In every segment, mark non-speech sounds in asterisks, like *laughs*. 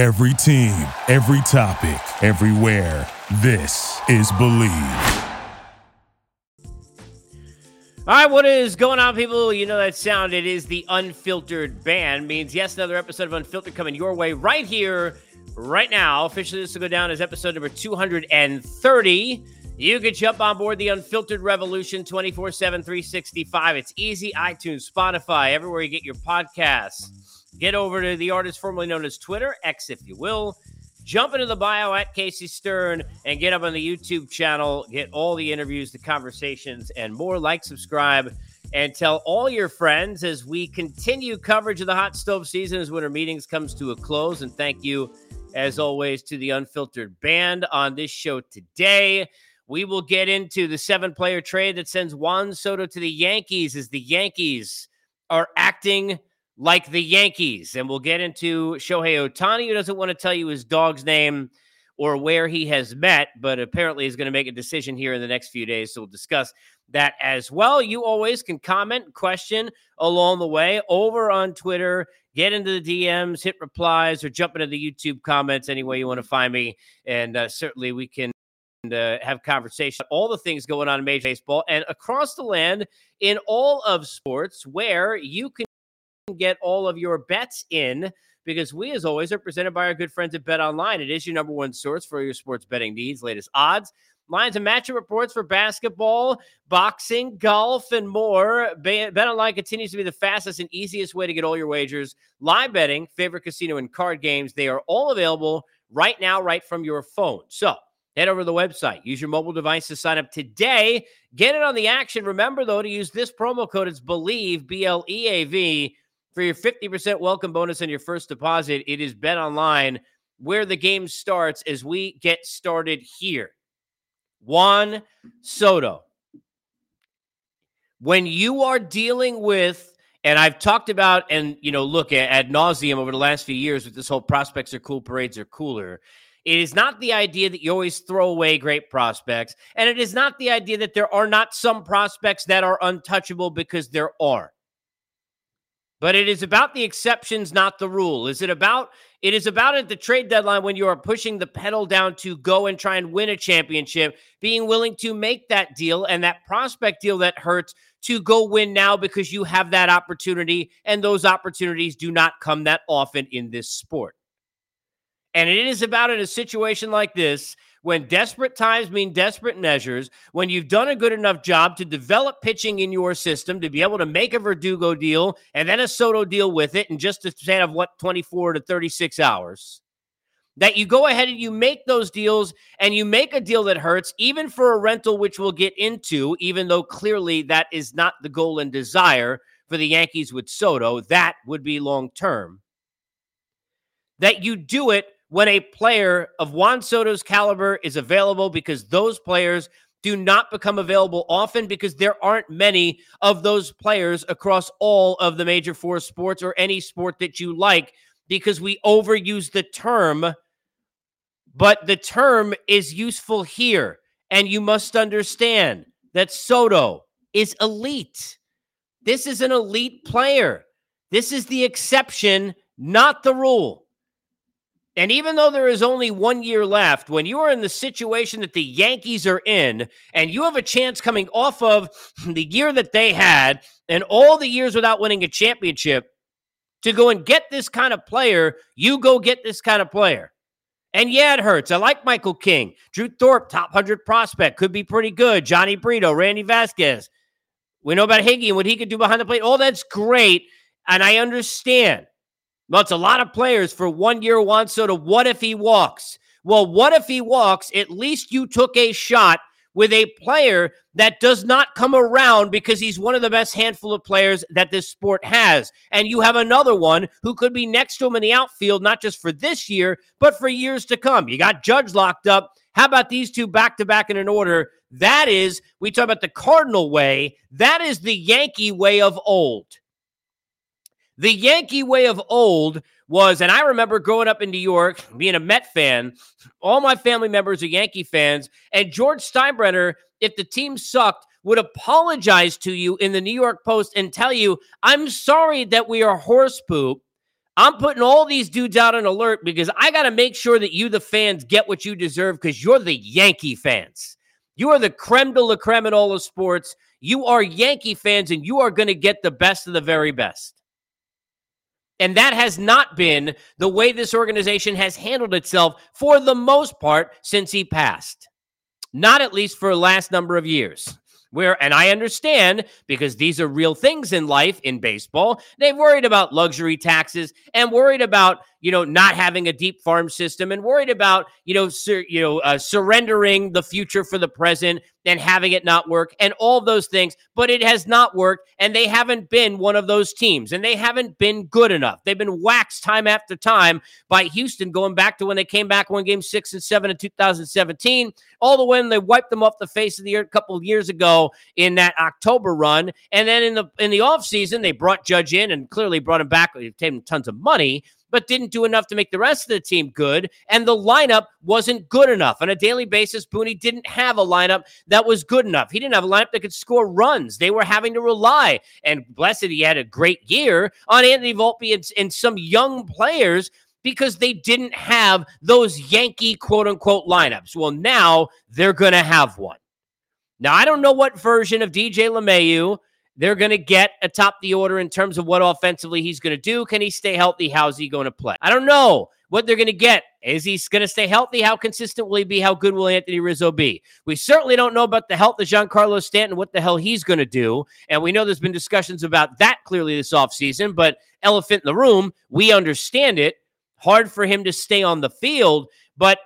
Every team, every topic, everywhere. This is Bleav. All right, what is going on, people? You know that sound. It is the Unfiltered Band. Means, yes, another episode of Unfiltered coming your way right here, right now. Officially, this will go down as episode number 230. You can jump on board the Unfiltered Revolution 24 7, 365. It's easy. iTunes, Spotify, everywhere you get your podcasts. Get over to the artist formerly known as Twitter, X if you will. Jump into the bio at Casey Stern and get up on the YouTube channel. Get all the interviews, the conversations, and more. Like, subscribe, and tell all your friends as we continue coverage of the hot stove season as winter meetings comes to a close. And thank you, as always, to the Unfiltered Band on this show today. We will get into the seven player trade that sends Juan Soto to the Yankees as the Yankees are acting like the Yankees. And we'll get into Shohei Ohtani, who doesn't want to tell you his dog's name or where he has met, but apparently is going to make a decision here in the next few days. So we'll discuss that as well. You always can comment, question along the way over on Twitter. Get into the DMs, hit replies, or jump into the YouTube comments any way you want to find me. And uh, certainly we can uh, have conversation all the things going on in Major Baseball and across the land in all of sports where you can get all of your bets in because we, as always, are presented by our good friends at Bet Online. It is your number one source for your sports betting needs, latest odds, lines, and matchup reports for basketball, boxing, golf, and more. Bet Online continues to be the fastest and easiest way to get all your wagers. Live betting, favorite casino, and card games, they are all available right now, right from your phone. So, Head over to the website. Use your mobile device to sign up today. Get it on the action. Remember, though, to use this promo code. It's Bleav, B L E A V for your 50% welcome bonus on your first deposit. It is Bet Online where the game starts as we get started here. Juan Soto. When you are dealing with, and I've talked about, and you know, look at ad nauseum over the last few years with this whole prospects are cool, parades are cooler. It is not the idea that you always throw away great prospects. And it is not the idea that there are not some prospects that are untouchable because there are but it is about the exceptions, not the rule. Is it about it is about at the trade deadline when you are pushing the pedal down to go and try and win a championship, being willing to make that deal and that prospect deal that hurts to go win now because you have that opportunity, and those opportunities do not come that often in this sport. And it is about in a situation like this when desperate times mean desperate measures, when you've done a good enough job to develop pitching in your system to be able to make a Verdugo deal and then a Soto deal with it in just a span of what 24 to 36 hours. That you go ahead and you make those deals and you make a deal that hurts, even for a rental, which we'll get into, even though clearly that is not the goal and desire for the Yankees with Soto. That would be long term. That you do it when a player of Juan Soto's caliber is available because those players do not become available often because there aren't many of those players across all of the major four sports or any sport that you like because we overuse the term but the term is useful here. And you must understand that Soto is elite. This is an elite player. This is the exception not the rule and even though there is only one year left, when you are in the situation that the Yankees are in, and you have a chance coming off of *sniffs* the year that they had and all the years without winning a championship to go and get this kind of player, you go get this kind of player. And yeah, it hurts. I like Michael King. Drew Thorpe, top 100 prospect, could be pretty good. Jhony Brito, Randy Vasquez. We know about Higgy and what he could do behind the plate. All that's great. And I understand. It's a lot of players for one year, Juan Soto. What if he walks? Well, what if he walks? At least you took a shot with a player that does not come around because he's one of the best handful of players that this sport has. And you have another one who could be next to him in the outfield, not just for this year, but for years to come. You got Judge locked up. How about these two back to back in an order? That is, we talk about the Cardinal way. That is the Yankee way of old. The Yankee way of old was, and I remember growing up in New York, being a Met fan, all my family members are Yankee fans, and George Steinbrenner, if the team sucked, would apologize to you in the New York Post and tell you, I'm sorry that we are horse poop. I'm putting all these dudes out on alert because I got to make sure that you, the fans, get what you deserve because you're the Yankee fans. You are the creme de la creme in all of sports. You are Yankee fans, and you are going to get the best of the very best. And that has not been the way this organization has handled itself for the most part since he passed. Not at least for the last number of years where and I understand because these are real things in life in baseball. They've worried about luxury taxes and worried about you know not having a deep farm system and worried about you know sur- you know uh, surrendering the future for the present and having it not work and all those things but it has not worked and they haven't been one of those teams and they haven't been good enough. They've been waxed time after time by Houston going back to when they came back one game 6 and 7 in 2017 all the way when they wiped them off the face of the earth a couple of years ago in that October run. And then in the in the offseason they brought Judge in and clearly brought him back. They paid him tons of money but didn't do enough to make the rest of the team good. And the lineup wasn't good enough. On a daily basis, Booney didn't have a lineup that was good enough. He didn't have a lineup that could score runs. They were having to rely, and blessed he had a great year on Anthony Volpe and, and some young players because they didn't have those Yankee quote unquote lineups. Well, now they're going to have one. Now, I don't know what version of DJ LeMahieu they're going to get atop the order in terms of what offensively he's going to do. Can he stay healthy? How's he going to play? I don't know what they're going to get. Is he going to stay healthy? How consistent will he be? How good will Anthony Rizzo be? We certainly don't know about the health of Giancarlo Stanton, what the hell he's going to do. And we know there's been discussions about that clearly this offseason, but elephant in the room, we understand it. Hard for him to stay on the field. But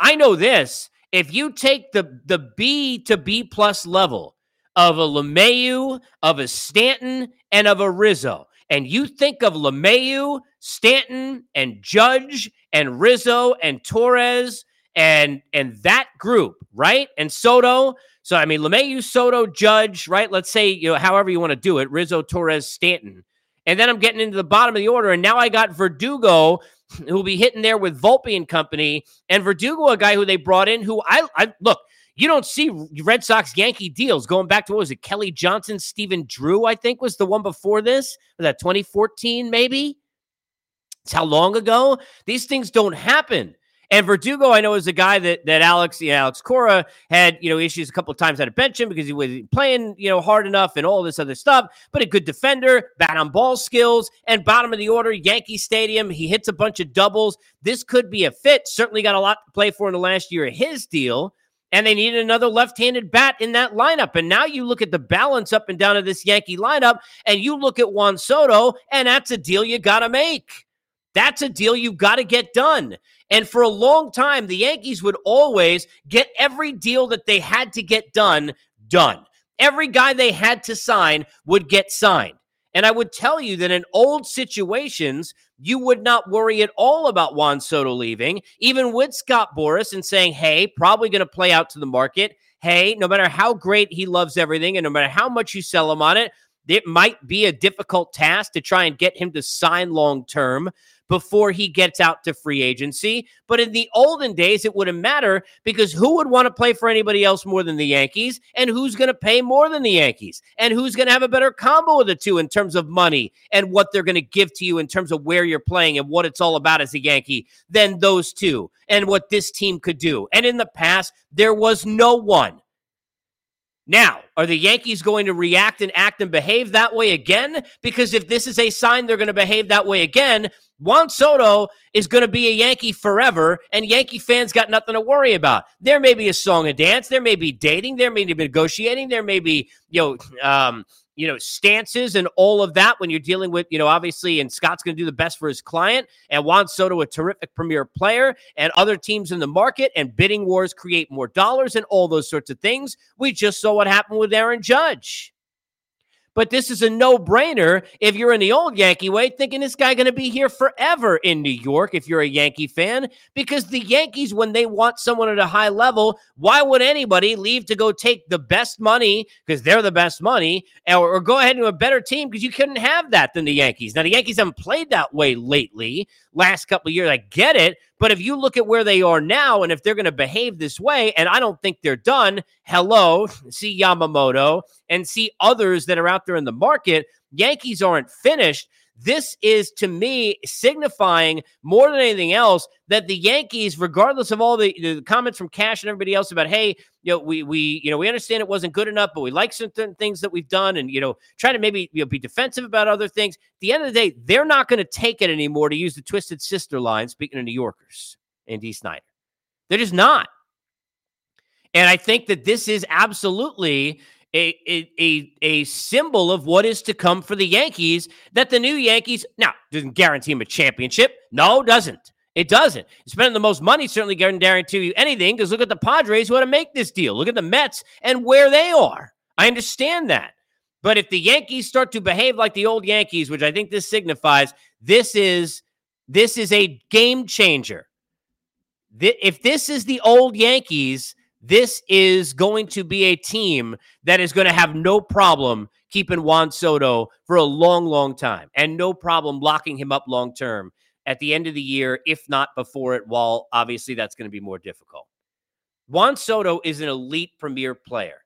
I know this if you take the, the B to B plus level, of a LeMahieu, of a Stanton, and of a Rizzo. And you think of LeMahieu, Stanton, and Judge, and Rizzo, and Torres, and and that group, right? And Soto. So I mean, LeMahieu, Soto, Judge, right? Let's say you know however you want to do it, Rizzo, Torres, Stanton. And then I'm getting into the bottom of the order, and now I got Verdugo, who'll be hitting there with Volpe and company, and Verdugo, a guy who they brought in, who I, I look, you don't see Red Sox Yankee deals going back to what was it? Kelly Johnson, Stephen Drew, I think was the one before this. Was that 2014, maybe? It's how long ago? These things don't happen. And Verdugo, I know, is a guy that that Alex, you know, Alex Cora had, you know, issues a couple of times out of bench him because he was playing, you know, hard enough and all this other stuff. But a good defender, bat on ball skills, and bottom of the order, Yankee Stadium. He hits a bunch of doubles. This could be a fit. Certainly got a lot to play for in the last year of his deal and they needed another left-handed bat in that lineup. And now you look at the balance up and down of this Yankee lineup, and you look at Juan Soto, and that's a deal you got to make. That's a deal you got to get done. And for a long time, the Yankees would always get every deal that they had to get done done. Every guy they had to sign would get signed. And I would tell you that in old situations, you would not worry at all about Juan Soto leaving, even with Scott Boras and saying, hey, probably going to play out to the market. Hey, no matter how great he loves everything and no matter how much you sell him on it, it might be a difficult task to try and get him to sign long term before he gets out to free agency. But in the olden days, it wouldn't matter because who would want to play for anybody else more than the Yankees? And who's going to pay more than the Yankees? And who's going to have a better combo of the two in terms of money and what they're going to give to you in terms of where you're playing and what it's all about as a Yankee than those two and what this team could do? And in the past, there was no one. Now, are the Yankees going to react and act and behave that way again? Because if this is a sign they're going to behave that way again, Juan Soto is going to be a Yankee forever, and Yankee fans got nothing to worry about. There may be a song and dance, there may be dating, there may be negotiating, there may be you know um, you know stances and all of that when you're dealing with you know obviously, and Scott's going to do the best for his client, and Juan Soto a terrific premier player, and other teams in the market, and bidding wars create more dollars and all those sorts of things. We just saw what happened with Aaron Judge. But this is a no brainer if you're in the old Yankee way, thinking this guy going to be here forever in New York if you're a Yankee fan. Because the Yankees, when they want someone at a high level, why would anybody leave to go take the best money because they're the best money or, or go ahead to a better team because you couldn't have that than the Yankees? Now, the Yankees haven't played that way lately, last couple of years. I get it. But if you look at where they are now and if they're going to behave this way, and I don't think they're done, hello, *laughs* see Yamamoto and see others that are out there in the market, Yankees aren't finished. This is to me signifying more than anything else that the Yankees, regardless of all the, the comments from Cash and everybody else about, hey, you know, we we you know we understand it wasn't good enough, but we like certain things that we've done, and you know, try to maybe you know be defensive about other things. At the end of the day, they're not going to take it anymore. To use the twisted sister line, speaking of New Yorkers and Dee Snider, they're just not. And I think that this is absolutely a, a, a, symbol of what is to come for the Yankees. That the new Yankees now doesn't guarantee him a championship. No, doesn't. It doesn't. Spending the most money certainly doesn't guarantee you anything because look at the Padres who had to make this deal. Look at the Mets and where they are. I understand that. But if the Yankees start to behave like the old Yankees, which I think this signifies, this is this is a game changer. If this is the old Yankees, this is going to be a team that is going to have no problem keeping Juan Soto for a long, long time and no problem locking him up long term at the end of the year, if not before it, while obviously that's going to be more difficult. Juan Soto is an elite premier player.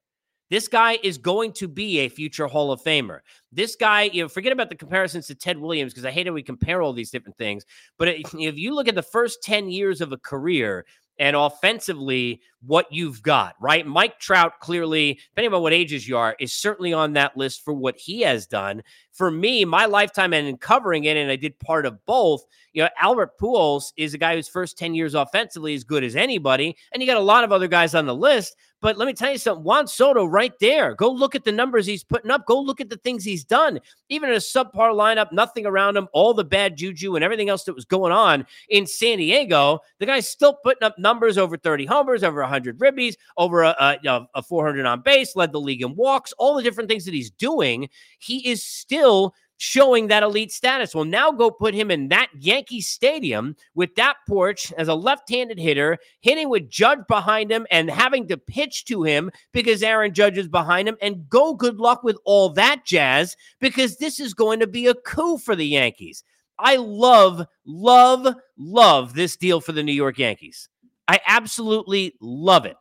This guy is going to be a future Hall of Famer. This guy, you know, forget about the comparisons to Ted Williams because I hate how we compare all these different things. But if you look at the first 10 years of a career, and offensively what you've got, right? Mike Trout clearly, depending on what ages you are, is certainly on that list for what he has done. For me, my lifetime and in covering it, and I did part of both, you know, Albert Pujols is a guy whose first 10 years offensively is good as anybody. And you got a lot of other guys on the list. But let me tell you something Juan Soto, right there. Go look at the numbers he's putting up. Go look at the things he's done. Even in a subpar lineup, nothing around him, all the bad juju and everything else that was going on in San Diego, the guy's still putting up numbers over 30 homers, over 100 ribbies, over a, a, a 400 on base, led the league in walks, all the different things that he's doing. He is still showing that elite status. Well, now go put him in that Yankee Stadium with that porch as a left-handed hitter, hitting with Judge behind him and having to pitch to him because Aaron Judge is behind him and go good luck with all that jazz because this is going to be a coup for the Yankees. I love love love this deal for the New York Yankees. I absolutely love it.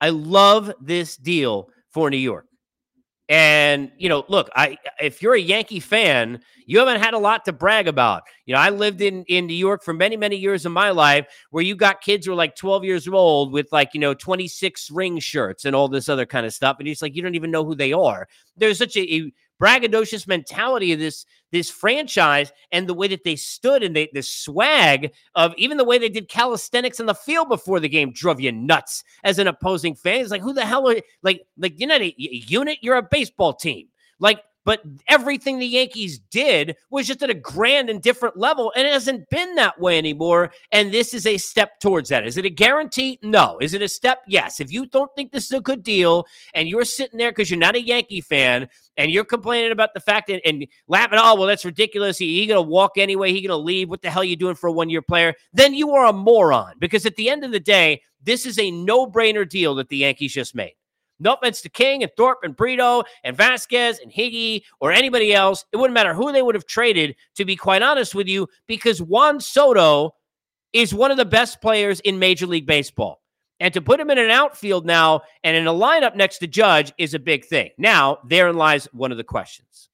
I love this deal for New York. And you know, look, I if you're a Yankee fan, you haven't had a lot to brag about. You know, I lived in in New York for many many years of my life, where you got kids who are like 12 years old with like you know 26 ring shirts and all this other kind of stuff, and it's like you don't even know who they are. There's such a, a braggadocious mentality of this this franchise and the way that they stood and they, the swag of even the way they did calisthenics in the field before the game drove you nuts as an opposing fan. It's like, who the hell are like, like you're not a unit, you're a baseball team. Like but everything the Yankees did was just at a grand and different level, and it hasn't been that way anymore. And this is a step towards that. Is it a guarantee? No. Is it a step? Yes. If you don't think this is a good deal, and you're sitting there because you're not a Yankee fan, and you're complaining about the fact that and laughing, oh well, that's ridiculous. He, he gonna walk anyway. He gonna leave. What the hell are you doing for a one year player? Then you are a moron. Because at the end of the day, this is a no brainer deal that the Yankees just made. No offense to King and Thorpe and Brito and Vasquez and Higgy or anybody else. It wouldn't matter who they would have traded, to be quite honest with you, because Juan Soto is one of the best players in Major League Baseball. And to put him in an outfield now and in a lineup next to Judge is a big thing. Now, therein lies one of the questions.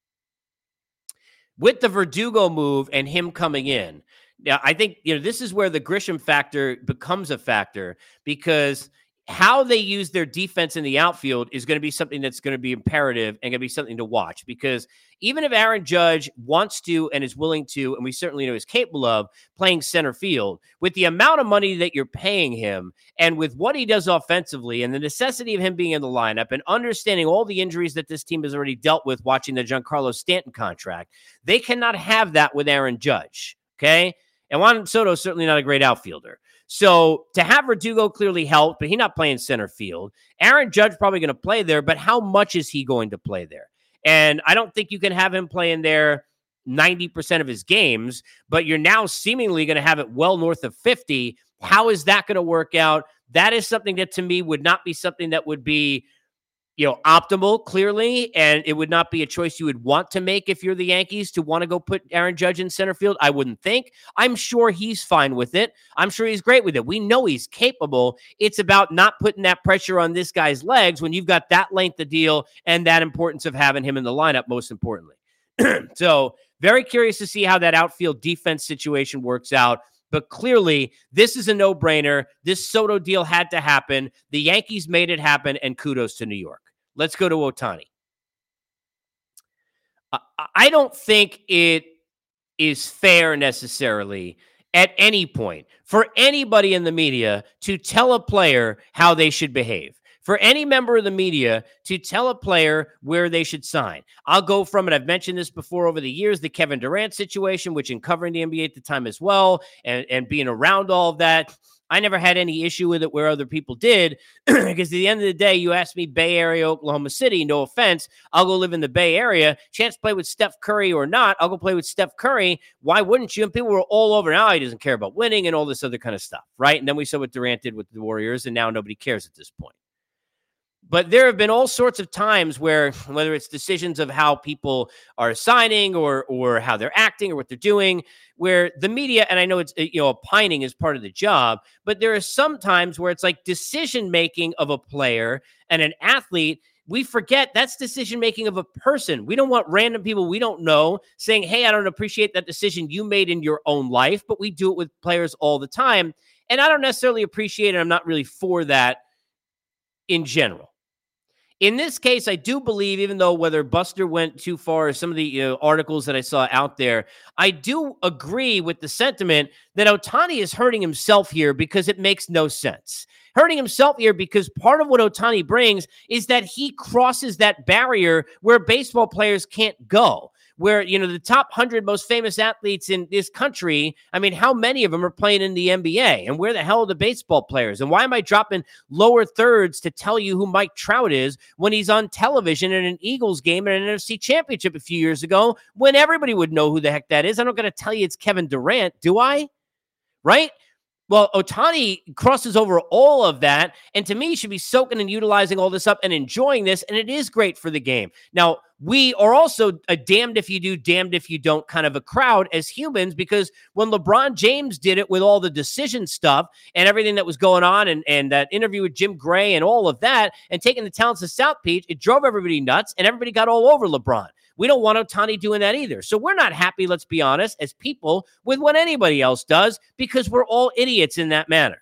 With the Verdugo move and him coming in, now I think you know this is where the Grisham factor becomes a factor because how they use their defense in the outfield is going to be something that's going to be imperative and going to be something to watch because even if Aaron Judge wants to and is willing to, and we certainly know is capable of playing center field, with the amount of money that you're paying him and with what he does offensively and the necessity of him being in the lineup and understanding all the injuries that this team has already dealt with watching the Giancarlo Stanton contract, they cannot have that with Aaron Judge. Okay. And Juan Soto is certainly not a great outfielder. So to have Verdugo clearly helped, but he's not playing center field. Aaron Judge probably going to play there, but how much is he going to play there? And I don't think you can have him playing there 90% of his games, but you're now seemingly going to have it well north of 50. How is that going to work out? That is something that to me would not be something that would be you know, optimal clearly, and it would not be a choice you would want to make if you're the Yankees to want to go put Aaron Judge in center field. I wouldn't think. I'm sure he's fine with it. I'm sure he's great with it. We know he's capable. It's about not putting that pressure on this guy's legs when you've got that length of deal and that importance of having him in the lineup, most importantly. *clears throat* so very curious to see how that outfield defense situation works out. But clearly, this is a no brainer. This Soto deal had to happen. The Yankees made it happen, and kudos to New York. Let's go to Ohtani. I don't think it is fair necessarily at any point for anybody in the media to tell a player how they should behave for any member of the media to tell a player where they should sign. I'll go from it. I've mentioned this before over the years the Kevin Durant situation, which in covering the NBA at the time as well, and, and being around all of that. I never had any issue with it where other people did, *clears throat* because at the end of the day, you ask me Bay Area, Oklahoma City, no offense, I'll go live in the Bay Area. Chance play with Steph Curry or not, I'll go play with Steph Curry. Why wouldn't you? And people were all over now. He doesn't care about winning and all this other kind of stuff, right? And then we saw what Durant did with the Warriors, and now nobody cares at this point. But there have been all sorts of times where, whether it's decisions of how people are signing or or how they're acting or what they're doing, where the media and I know it's you know opining is part of the job, but there are some times where it's like decision making of a player and an athlete. We forget that's decision making of a person. We don't want random people we don't know saying, "Hey, I don't appreciate that decision you made in your own life," but we do it with players all the time, and I don't necessarily appreciate it. I'm not really for that in general. In this case, I do believe, even though whether Buster went too far, or some of the you know, articles that I saw out there, I do agree with the sentiment that Ohtani is hurting himself here because it makes no sense. Hurting himself here because part of what Ohtani brings is that he crosses that barrier where baseball players can't go where you know the top 100 most famous athletes in this country i mean how many of them are playing in the nba and where the hell are the baseball players? And why am i dropping lower thirds to tell you who mike trout is when he's on television in an eagles game in an nfc championship a few years ago when everybody would know who the heck that is? I'm not going to tell you it's kevin durant do i? Right well, Ohtani crosses over all of that. And to me, should be soaking and utilizing all this up and enjoying this. And it is great for the game. Now, we are also a damned if you do, damned if you don't kind of a crowd as humans because when LeBron James did it with all the decision stuff and everything that was going on and, and that interview with Jim Gray and all of that and taking the talents of South Beach, it drove everybody nuts and everybody got all over LeBron. We don't want Ohtani doing that either. So we're not happy, let's be honest, as people with what anybody else does because we're all idiots in that manner.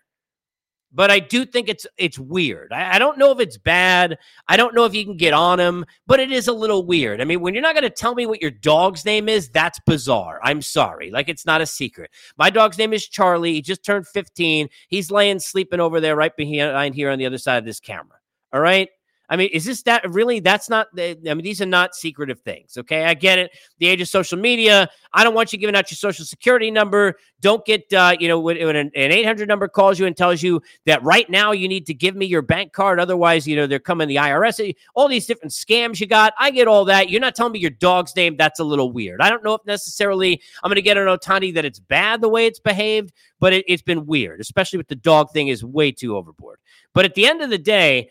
But I do think it's it's weird. I, I don't know if it's bad. I don't know if you can get on him, but it is a little weird. I mean, when you're not going to tell me what your dog's name is, that's bizarre. I'm sorry. Like it's not a secret. My dog's name is Charlie. He just turned 15. He's laying sleeping over there right behind here on the other side of this camera. All right. I mean, is this that really? That's not. the. I mean, these are not secretive things. Okay, I get it. The age of social media. I don't want you giving out your social security number. Don't get, uh, you know, when, when an, an 800 number calls you and tells you that right now you need to give me your bank card, otherwise, you know, they're coming the IRS. All these different scams you got. I get all that. You're not telling me your dog's name. That's a little weird. I don't know if necessarily I'm going to get an Ohtani that it's bad the way it's behaved, but it, it's been weird, especially with the dog thing is way too overboard. But at the end of the day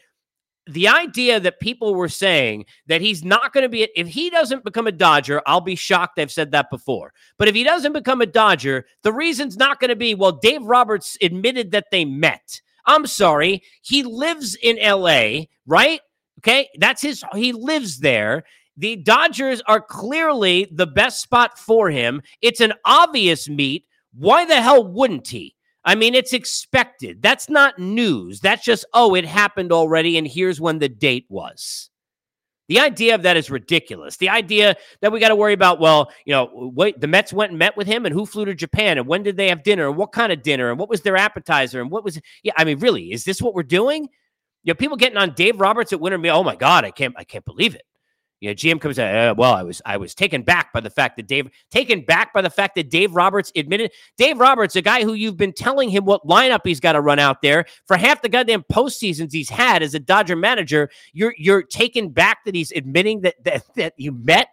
the idea that people were saying that he's not going to be, if he doesn't become a Dodger, I'll be shocked. I've said that before. But if he doesn't become a Dodger, the reason's not going to be, well, Dave Roberts admitted that they met. I'm sorry. He lives in LA, right? Okay. That's his, he lives there. The Dodgers are clearly the best spot for him. It's an obvious meet. Why the hell wouldn't he? I mean, it's expected. That's not news. That's just, oh, it happened already, and here's when the date was. The idea of that is ridiculous. The idea that we got to worry about, well, you know, wait, the Mets went and met with him, and who flew to Japan, and when did they have dinner, and what kind of dinner, and what was their appetizer, and what was, yeah, I mean, really, is this what we're doing? You know, people getting on Dave Roberts at Winter Meal. Oh my God, I can't, I can't believe it. You know, GM comes out. Uh, well, I was I was taken back by the fact that Dave taken back by the fact that Dave Roberts admitted Dave Roberts, a guy who you've been telling him what lineup he's got to run out there for half the goddamn postseasons he's had as a Dodger manager. You're you're taken back that he's admitting that that, that you met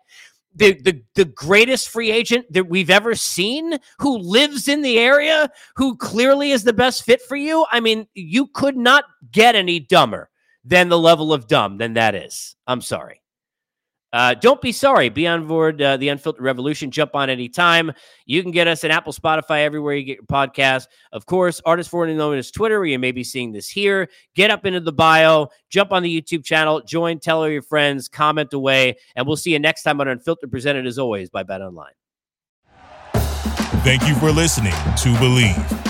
the, the the greatest free agent that we've ever seen who lives in the area who clearly is the best fit for you i mean you could not get any dumber than the level of dumb than that is i'm sorry Uh, don't be sorry. Be on board uh, the Unfiltered Revolution. Jump on anytime. You can get us at Apple, Spotify, everywhere you get your podcast. Of course, Artist Forwarding known as Twitter, where you may be seeing this here. Get up into the bio, jump on the YouTube channel, join, tell all your friends, comment away, and we'll see you next time on Unfiltered, presented as always by Bet Online. Thank you for listening to Bleav.